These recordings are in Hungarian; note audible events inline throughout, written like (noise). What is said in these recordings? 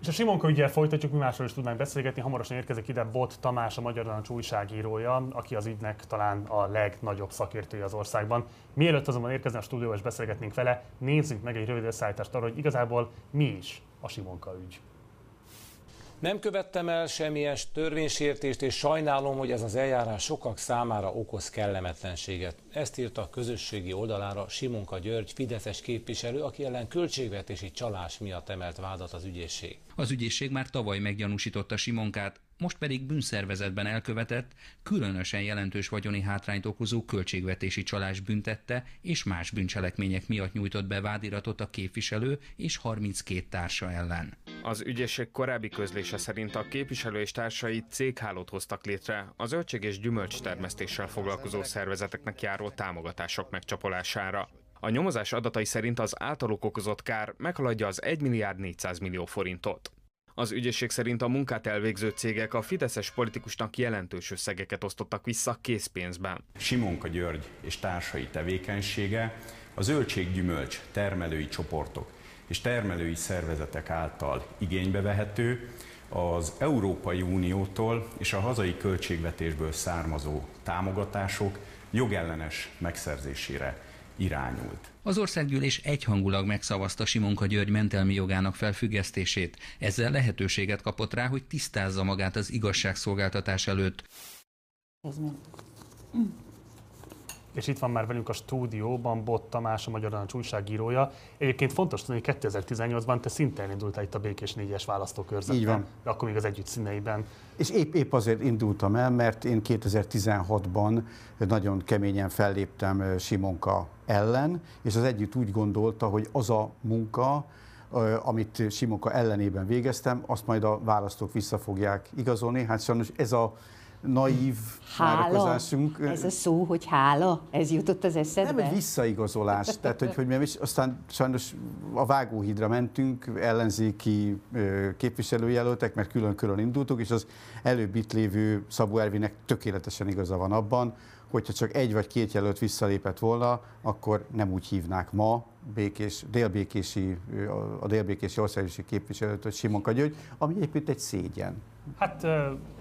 És a Simonka ügyel folytatjuk, mi másról is tudnánk beszélgetni. Hamarosan érkezik ide Bot Tamás, a Magyar Narancs újságírója, aki az ügynek talán a legnagyobb szakértője az országban. Mielőtt azonban érkezne a stúdióba és beszélgetnénk vele, nézzünk meg egy rövid összeállítást arról, hogy igazából mi is a Simonka ügy. Nem követtem el semmilyen törvénysértést, és sajnálom, hogy ez az eljárás sokak számára okoz kellemetlenséget. Ezt írta a közösségi oldalára Simonka György, Fideszes képviselő, aki ellen költségvetési csalás miatt emelt vádat az ügyészség. Az ügyészség már tavaly meggyanúsította Simonkát, most pedig bűnszervezetben elkövetett, különösen jelentős vagyoni hátrányt okozó költségvetési csalás büntette, és más bűncselekmények miatt nyújtott be vádiratot a képviselő és 32 társa ellen. Az ügyészség korábbi közlése szerint a képviselő és társai céghálót hoztak létre a zöldség és gyümölcs termesztéssel foglalkozó szervezeteknek járó támogatások megcsapolására. A nyomozás adatai szerint az általuk okozott kár meghaladja az 1 milliárd 400 millió forintot. Az ügyészség szerint a munkát elvégző cégek a fideszes politikusnak jelentős összegeket osztottak vissza készpénzben. Simonka György és társai tevékenysége a zöldséggyümölcs termelői csoportok és termelői szervezetek által igénybe vehető, az Európai Uniótól és a hazai költségvetésből származó támogatások jogellenes megszerzésére irányult. Az országgyűlés egyhangulag megszavazta Simonka György mentelmi jogának felfüggesztését. Ezzel lehetőséget kapott rá, hogy tisztázza magát az igazságszolgáltatás előtt. Ez és itt van már velünk a stúdióban Bot Tamás, a Magyar Narancs újságírója. Egyébként fontos tudni, hogy 2018-ban te szintén indultál itt a Békés négyes választókörzetben. Így van. De akkor még az együtt színeiben. És épp, épp azért indultam el, mert én 2016-ban nagyon keményen felléptem Simonka ellen, és az együtt úgy gondolta, hogy az a munka, amit Simonka ellenében végeztem, azt majd a választók vissza fogják igazolni. Hát sajnos ez a naív várakozásunk. Ez a szó, hogy hála, ez jutott az eszedbe? Nem, egy visszaigazolás. (laughs) Tehát, hogy, hogy és aztán sajnos a vágóhídra mentünk, ellenzéki képviselőjelöltek, mert külön-külön indultuk, és az előbb itt lévő Szabó Ervinek tökéletesen igaza van abban, hogyha csak egy vagy két jelölt visszalépett volna, akkor nem úgy hívnák ma békés, délbékési, a délbékési országosi képviselőt, hogy Simonka György, ami egyébként egy szégyen. Hát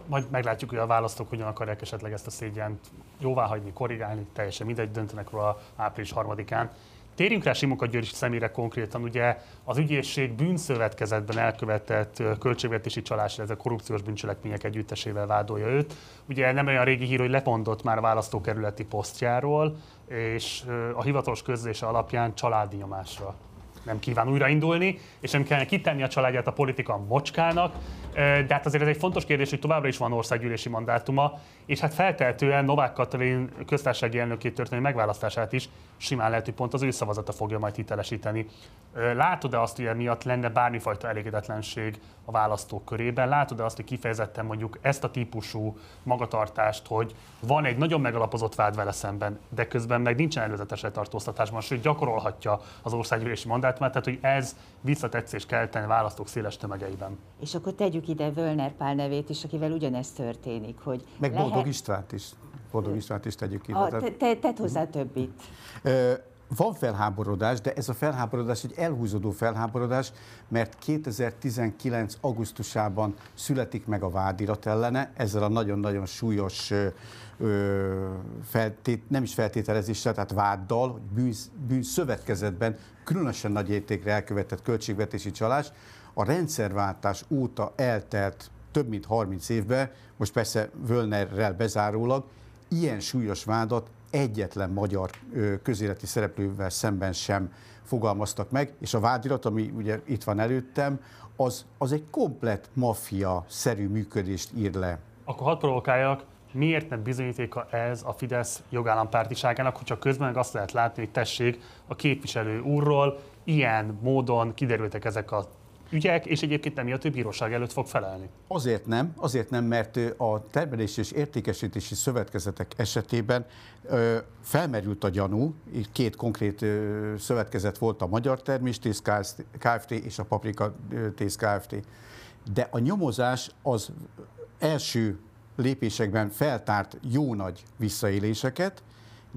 majd meglátjuk, hogy a választók hogyan akarják esetleg ezt a szégyent jóváhagyni, korrigálni, teljesen mindegy, döntenek róla április harmadikán. Térjünk rá Simonka György személyre konkrétan, ugye az ügyészség bűnszövetkezetben elkövetett költségvetési csalás, a korrupciós bűncselekmények együttesével vádolja őt. Ugye nem olyan régi hír, hogy lepondott már választókerületi posztjáról, és a hivatalos közlése alapján családi nyomásra nem kíván újraindulni, és nem kellene kitenni a családját a politika mocskának, de hát azért ez egy fontos kérdés, hogy továbbra is van országgyűlési mandátuma, és hát feltehetően Novák Katalin köztársasági elnökét történő megválasztását is simán lehet, hogy pont az ő szavazata fogja majd hitelesíteni. Látod-e azt, hogy emiatt lenne bármifajta elégedetlenség a választók körében? Látod-e azt, hogy kifejezetten mondjuk ezt a típusú magatartást, hogy van egy nagyon megalapozott vád vele szemben, de közben meg nincsen előzetes letartóztatásban, sőt gyakorolhatja az országgyűlési mandátumát, tehát hogy ez visszatetszés kell tenni választók széles tömegeiben. És akkor tegyük ide Völner Pál nevét is, akivel ugyanezt történik, hogy meg lehet... Boldog Istvánt is. Boldog Istvánt is tegyük ide. A, te, te, tedd hozzá többit. Van felháborodás, de ez a felháborodás egy elhúzódó felháborodás, mert 2019. augusztusában születik meg a vádirat ellene, ezzel a nagyon-nagyon súlyos feltét, nem is feltételezéssel, tehát váddal, hogy bűn, bűnszövetkezetben különösen nagy értékre elkövetett költségvetési csalás. A rendszerváltás óta eltelt több mint 30 évben, most persze Völnerrel bezárólag, ilyen súlyos vádat egyetlen magyar közéleti szereplővel szemben sem fogalmaztak meg, és a vádirat, ami ugye itt van előttem, az, az egy komplet maffia-szerű működést ír le. Akkor hadd provokáljak, miért nem bizonyítéka ez a Fidesz jogállampártiságának, hogyha közben meg azt lehet látni, hogy tessék a képviselő úrról ilyen módon kiderültek ezek a ügyek, és egyébként emiatt ő bíróság előtt fog felelni. Azért nem, azért nem, mert a termelési és értékesítési szövetkezetek esetében ö, felmerült a gyanú, két konkrét ö, szövetkezet volt a Magyar Terméstész Kft. és a Paprika Tész Kft. De a nyomozás az első lépésekben feltárt jó nagy visszaéléseket,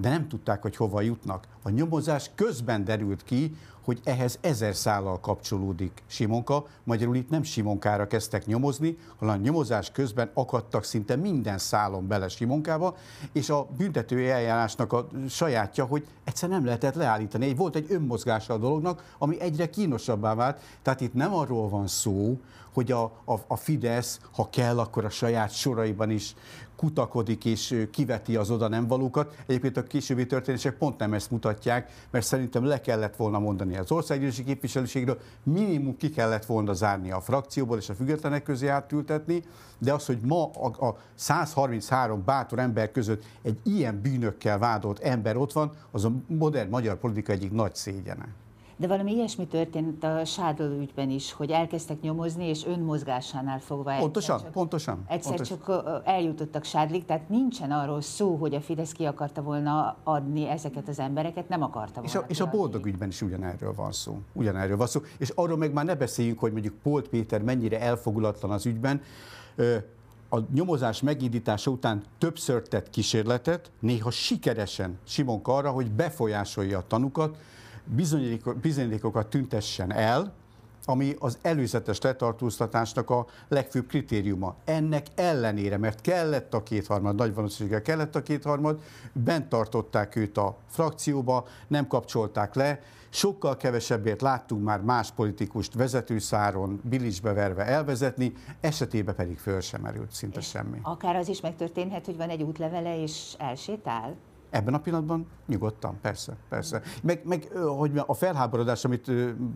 de nem tudták, hogy hova jutnak. A nyomozás közben derült ki, hogy ehhez ezer szállal kapcsolódik Simonka. Magyarul itt nem Simonkára kezdtek nyomozni, hanem nyomozás közben akadtak szinte minden szálon bele Simonkába, és a büntető eljárásnak a sajátja, hogy egyszer nem lehetett leállítani. Volt egy önmozgása a dolognak, ami egyre kínosabbá vált. Tehát itt nem arról van szó, hogy a, a, a Fidesz, ha kell, akkor a saját soraiban is kutakodik és kiveti az oda nem valókat. Egyébként a későbbi történések pont nem ezt mutatják, mert szerintem le kellett volna mondani az országgyűlési képviselőségről, minimum ki kellett volna zárni a frakcióból és a függetlenek közé átültetni, de az, hogy ma a, a 133 bátor ember között egy ilyen bűnökkel vádolt ember ott van, az a modern magyar politika egyik nagy szégyene. De valami ilyesmi történt a Sádol ügyben is, hogy elkezdtek nyomozni, és önmozgásánál fogva Pontosan, egyszer csak, pontosan. Egyszer pontosan. csak eljutottak Sádlig, tehát nincsen arról szó, hogy a Fidesz ki akarta volna adni ezeket az embereket, nem akarta volna. És a, és a boldog ügyben is ugyanerről van szó. Ugyanerről van szó. És arról meg már ne beszéljünk, hogy mondjuk Polt Péter mennyire elfogulatlan az ügyben. A nyomozás megindítása után többször tett kísérletet, néha sikeresen Simonka arra, hogy befolyásolja a tanukat, bizonyítékokat tüntessen el, ami az előzetes letartóztatásnak a legfőbb kritériuma. Ennek ellenére, mert kellett a kétharmad, nagy valószínűséggel kellett a kétharmad, bent tartották őt a frakcióba, nem kapcsolták le, sokkal kevesebbért láttunk már más politikust vezetőszáron, bilincsbe verve elvezetni, esetében pedig föl sem merült szinte semmi. Akár az is megtörténhet, hogy van egy útlevele és elsétál? Ebben a pillanatban nyugodtan, persze, persze. Meg, meg hogy a felháborodás, amit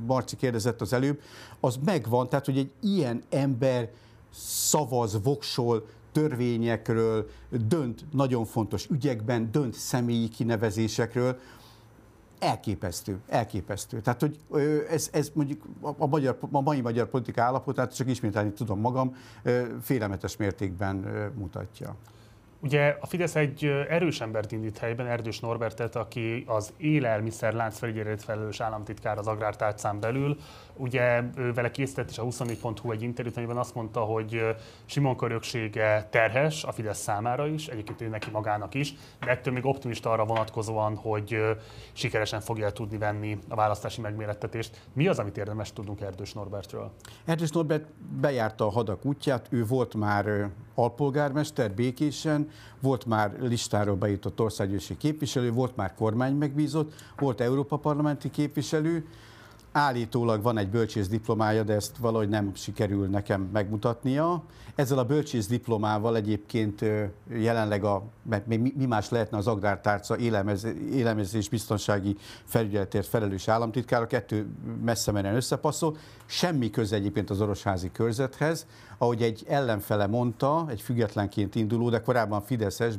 Marci kérdezett az előbb, az megvan, tehát hogy egy ilyen ember szavaz, voksol, törvényekről, dönt nagyon fontos ügyekben, dönt személyi kinevezésekről, elképesztő, elképesztő. Tehát, hogy ez, ez mondjuk a, magyar, a mai magyar politika állapotát, csak ismételni tudom magam, félelmetes mértékben mutatja. Ugye a Fidesz egy erős embert indít helyben, Erdős Norbertet, aki az élelmiszer lánc felügyelet felelős államtitkár az agrártárcán belül. Ugye ő vele készített is a 24.hu egy interjút, amiben azt mondta, hogy Simon köröksége terhes a Fidesz számára is, egyébként ő neki magának is, de ettől még optimista arra vonatkozóan, hogy sikeresen fogja tudni venni a választási megmérettetést. Mi az, amit érdemes tudnunk Erdős Norbertről? Erdős Norbert bejárta a hadak útját, ő volt már alpolgármester Békésen, volt már listáról bejutott országgyűlési képviselő, volt már kormány megbízott, volt Európa parlamenti képviselő, állítólag van egy bölcsész diplomája, de ezt valahogy nem sikerül nekem megmutatnia. Ezzel a bölcsész diplomával egyébként jelenleg a, mert mi más lehetne az agrártárca élelmezés biztonsági felügyeletért felelős államtitkár, a kettő messze menően összepasszol, semmi köze egyébként az orosházi körzethez, ahogy egy ellenfele mondta, egy függetlenként induló, de korábban Fideszes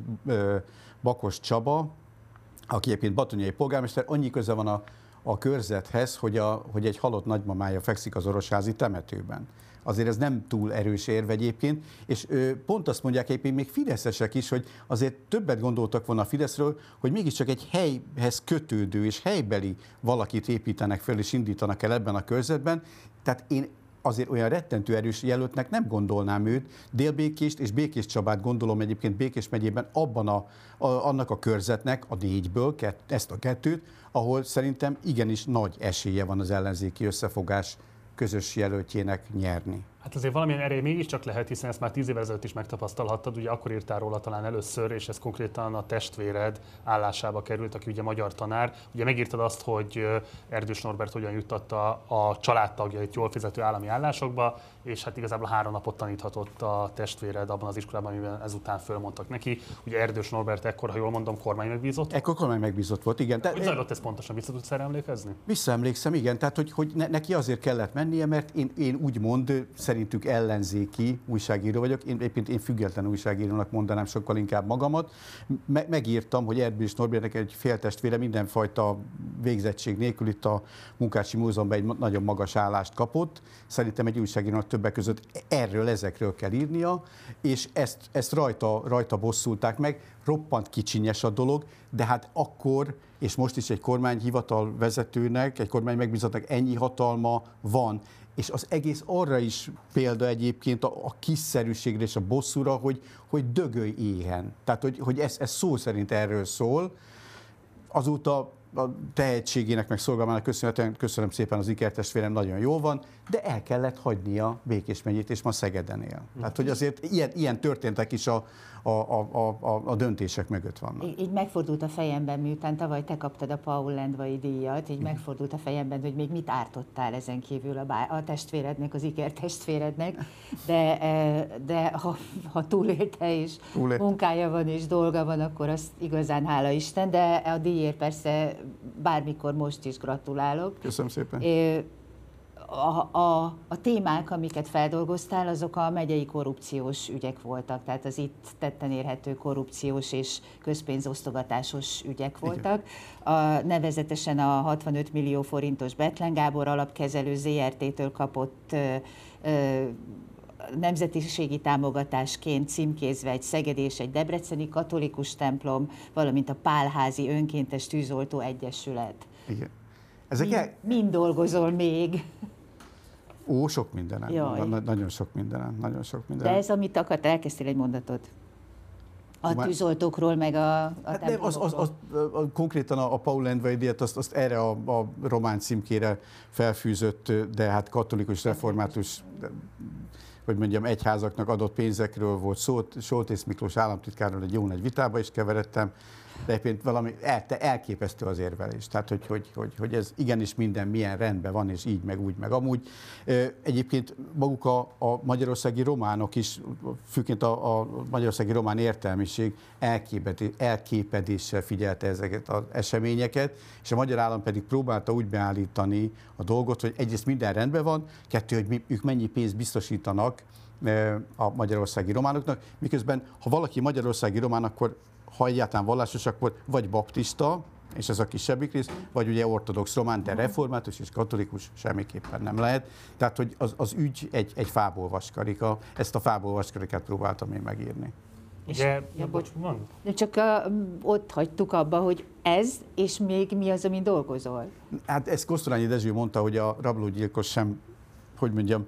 Bakos Csaba, aki egyébként batonyai polgármester, annyi köze van a a körzethez, hogy, a, hogy egy halott nagymamája fekszik az orosházi temetőben. Azért ez nem túl erős érve egyébként, és ő, pont azt mondják egyébként még fideszesek is, hogy azért többet gondoltak volna a Fideszről, hogy mégiscsak egy helyhez kötődő és helybeli valakit építenek fel és indítanak el ebben a körzetben. Tehát én azért olyan rettentő erős jelöltnek nem gondolnám őt. Délbékést és Békés Csabát gondolom egyébként Békés megyében abban a, a, annak a körzetnek, a négyből, kett, ezt a kettőt, ahol szerintem igenis nagy esélye van az ellenzéki összefogás közös jelöltjének nyerni. Hát azért valamilyen erély mégiscsak lehet, hiszen ezt már tíz évvel ezelőtt is megtapasztalhattad, ugye akkor írtál róla talán először, és ez konkrétan a testvéred állásába került, aki ugye magyar tanár. Ugye megírtad azt, hogy Erdős Norbert hogyan juttatta a családtagjait jól fizető állami állásokba, és hát igazából három napot taníthatott a testvéred abban az iskolában, amiben ezután fölmondtak neki. Ugye Erdős Norbert ekkor, ha jól mondom, kormány megbízott. Ekkor kormány megbízott volt, igen. Hogy zajlott ez pontosan? Vissza tudsz emlékezni? Visszaemlékszem, igen. Tehát, hogy, hogy ne, neki azért kellett mennie, mert én, én úgy mond, szerintük ellenzéki újságíró vagyok. Én éppen én független újságírónak mondanám sokkal inkább magamat. Me, megírtam, hogy Erdős Norbertnek egy féltestvére mindenfajta végzettség nélkül itt a Munkácsi Múzeumban egy nagyon magas állást kapott. Szerintem egy újságírónak többek között erről, ezekről kell írnia, és ezt, ezt rajta, rajta bosszulták meg. Roppant kicsinyes a dolog, de hát akkor, és most is egy kormányhivatal vezetőnek, egy kormány megbízatnak ennyi hatalma van, és az egész arra is példa egyébként a, a kiszerűségre és a bosszúra, hogy, hogy dögölj éhen. Tehát, hogy, hogy ez, ez szó szerint erről szól, azóta a tehetségének, meg szolgálmának köszönhetően, köszönöm szépen az ikertestvérem, nagyon jó van, de el kellett hagynia Békés megyét, és ma Szegeden él. Tehát, hogy azért ilyen, ilyen történtek is a, a, a, a, a döntések mögött vannak. Így, így megfordult a fejemben, miután tavaly te kaptad a Paul Lendvai díjat, így megfordult a fejemben, hogy még mit ártottál ezen kívül a, bá- a testvérednek, az iker testvérednek, de, eh, de ha, ha túlélte és Túlélt. munkája van és dolga van, akkor azt igazán hála Isten, de a díjért persze bármikor most is gratulálok. Köszönöm szépen. A, a, a témák, amiket feldolgoztál, azok a megyei korrupciós ügyek voltak, tehát az itt tetten érhető korrupciós és közpénzosztogatásos ügyek voltak. A, nevezetesen a 65 millió forintos Betlen Gábor alapkezelő ZRT-től kapott ö, ö, nemzetiségi támogatásként címkézve egy Szegedi és egy Debreceni katolikus templom, valamint a Pálházi Önkéntes Tűzoltó Egyesület. Igen. Ezek Mind, el, mind dolgozol még. ó, sok mindenen. Na, na- nagyon sok mindenen. Nagyon sok De mindenen. ez, amit akart, elkezdtél egy mondatot. A tűzoltókról, meg a, a Hát nem, az, az, az, a, konkrétan a, a Paul Lendvai díjat azt, azt erre a, a román címkére felfűzött, de hát katolikus, református, de, hogy mondjam, egyházaknak adott pénzekről volt szó. Soltész Miklós államtitkárról egy jó nagy vitába is keveredtem, de egyébként valami el, elképesztő az érvelés. Tehát, hogy, hogy, hogy, hogy ez igenis minden milyen rendben van, és így, meg úgy, meg amúgy. Egyébként maguk a, a magyarországi románok is, főként a, a magyarországi román értelmiség elképedéssel figyelte ezeket az eseményeket, és a magyar állam pedig próbálta úgy beállítani a dolgot, hogy egyrészt minden rendben van, kettő, hogy mi, ők mennyi pénzt biztosítanak a magyarországi románoknak, miközben ha valaki magyarországi román, akkor ha egyáltalán vallásos, akkor vagy baptista, és ez a kisebbik rész, vagy ugye ortodox román, de református és katolikus semmiképpen nem lehet. Tehát, hogy az, az ügy egy, egy fából vaskarika, ezt a fából vaskarikát próbáltam én megírni. Ugye, ja, bocs. Mond. De csak a, ott hagytuk abba, hogy ez, és még mi az, ami dolgozol. Hát ezt Kosztolányi Dezső mondta, hogy a rablógyilkos sem, hogy mondjam,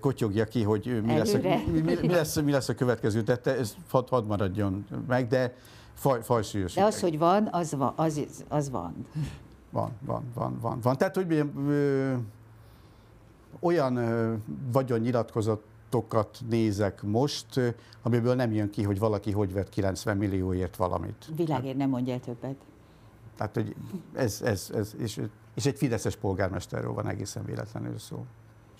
kotyogja ki, hogy mi lesz, mi, mi, mi, lesz, mi lesz a következő tette, ez hadd had maradjon meg, de faj, fajsúlyos. De az, hogy van, az van. Az, az van. Van, van, van, van. van. Tehát, hogy ö, olyan ö, vagyonnyilatkozatokat nézek most, amiből nem jön ki, hogy valaki hogy vett 90 millióért valamit. Világért nem mondj el többet. Tehát, hogy ez, ez, ez és, és egy fideszes polgármesterről van egészen véletlenül szó.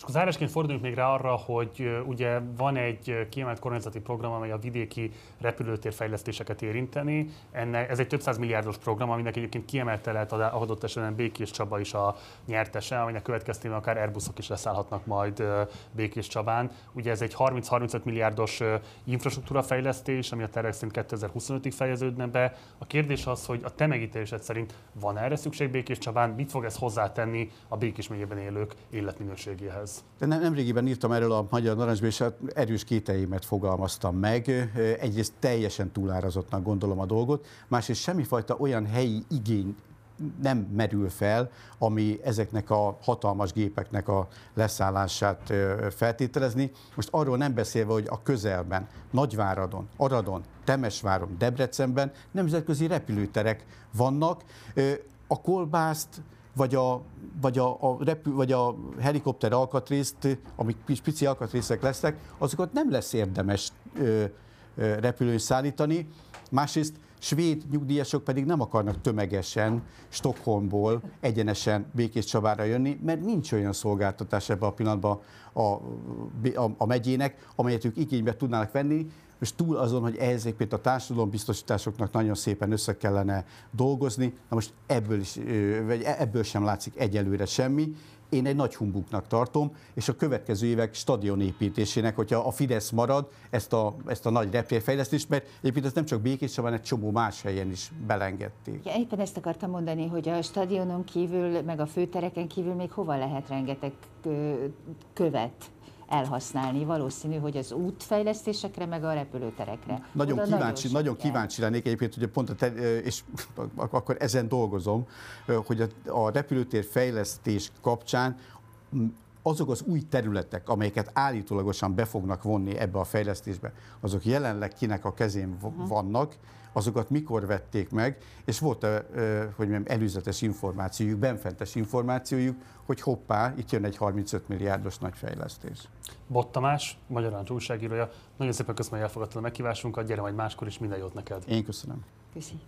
És akkor zárásként forduljunk még rá arra, hogy ugye van egy kiemelt kormányzati program, amely a vidéki repülőtérfejlesztéseket érinteni. Ennek, ez egy több száz milliárdos program, aminek egyébként kiemelte lehet adott esetben Békés Csaba is a nyertese, aminek következtében akár Airbusok is leszállhatnak majd Békés Csabán. Ugye ez egy 30-35 milliárdos ö, infrastruktúrafejlesztés, ami a tervek szerint 2025-ig fejeződne be. A kérdés az, hogy a te megítélésed szerint van erre szükség Békés Csabán, mit fog ez hozzátenni a Békés megyében élők életminőségéhez? De nem, nemrégiben írtam erről a Magyar Narancsba, és erős kételjémet fogalmaztam meg. Egyrészt teljesen túlárazottnak gondolom a dolgot, másrészt semmifajta olyan helyi igény nem merül fel, ami ezeknek a hatalmas gépeknek a leszállását feltételezni. Most arról nem beszélve, hogy a közelben, Nagyváradon, Aradon, Temesváron, Debrecenben nemzetközi repülőterek vannak. A kolbászt vagy a, vagy a, a, repül, vagy a helikopter alkatrészt, amik pici alkatrészek lesznek, azokat nem lesz érdemes ö, ö, repülőn szállítani. Másrészt svéd nyugdíjasok pedig nem akarnak tömegesen Stockholmból egyenesen Békés Csabára jönni, mert nincs olyan szolgáltatás ebben a pillanatban a, a, a megyének, amelyet ők igénybe tudnának venni, és túl azon, hogy ehhez egyébként a társadalombiztosításoknak nagyon szépen össze kellene dolgozni, na most ebből, is, vagy e- ebből sem látszik egyelőre semmi. Én egy nagy humbuknak tartom, és a következő évek stadionépítésének, hogyha a Fidesz marad, ezt a, ezt a nagy reptérfejlesztést, mert egyébként ez nem csak Békés, hanem egy csomó más helyen is belengedték. Ja, éppen ezt akartam mondani, hogy a stadionon kívül, meg a főtereken kívül még hova lehet rengeteg követ elhasználni. Valószínű, hogy az útfejlesztésekre, meg a repülőterekre. Nagyon Oda kíváncsi, nagyon kell. kíváncsi lennék egyébként, hogy pont a te, és (laughs) akkor ezen dolgozom, hogy a, a repülőtér fejlesztés kapcsán azok az új területek, amelyeket állítólagosan be fognak vonni ebbe a fejlesztésbe, azok jelenleg kinek a kezén vannak, azokat mikor vették meg, és volt, hogy mondjam, előzetes információjuk, benfentes információjuk, hogy hoppá, itt jön egy 35 milliárdos nagy fejlesztés. Bott Tamás, Magyar újságírója. Nagyon szépen köszönöm, hogy elfogadtad a meghívásunkat, gyere majd máskor is, minden jót neked. Én köszönöm. Köszönöm.